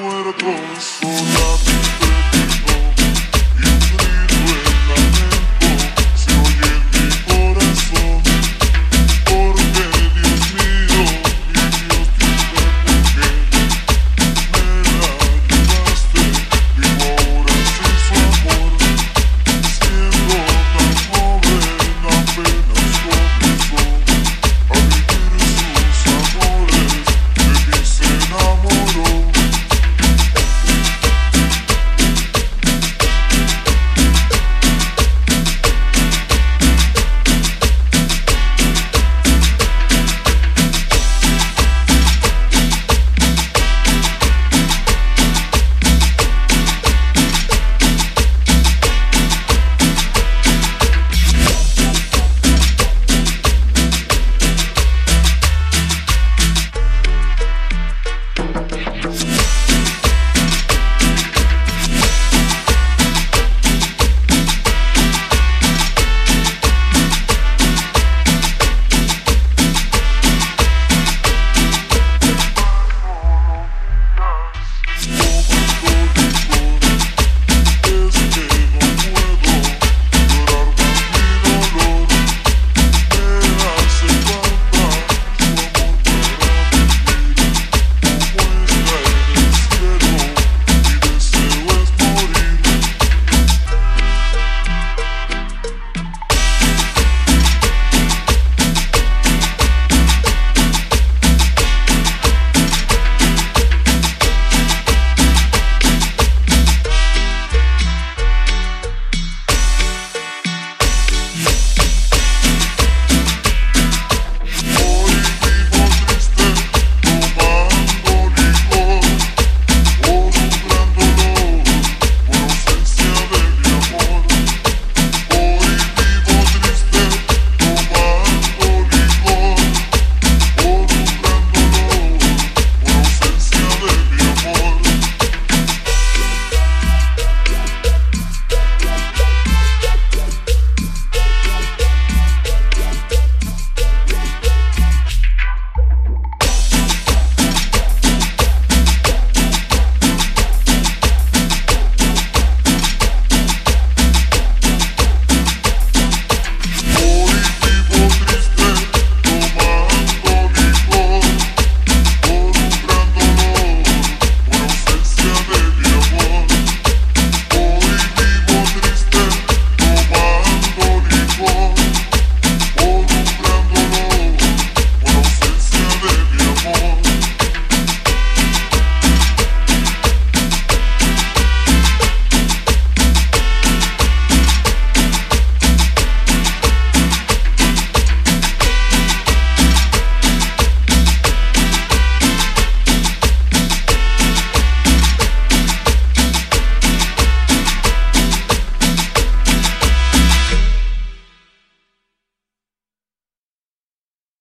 muerto sola.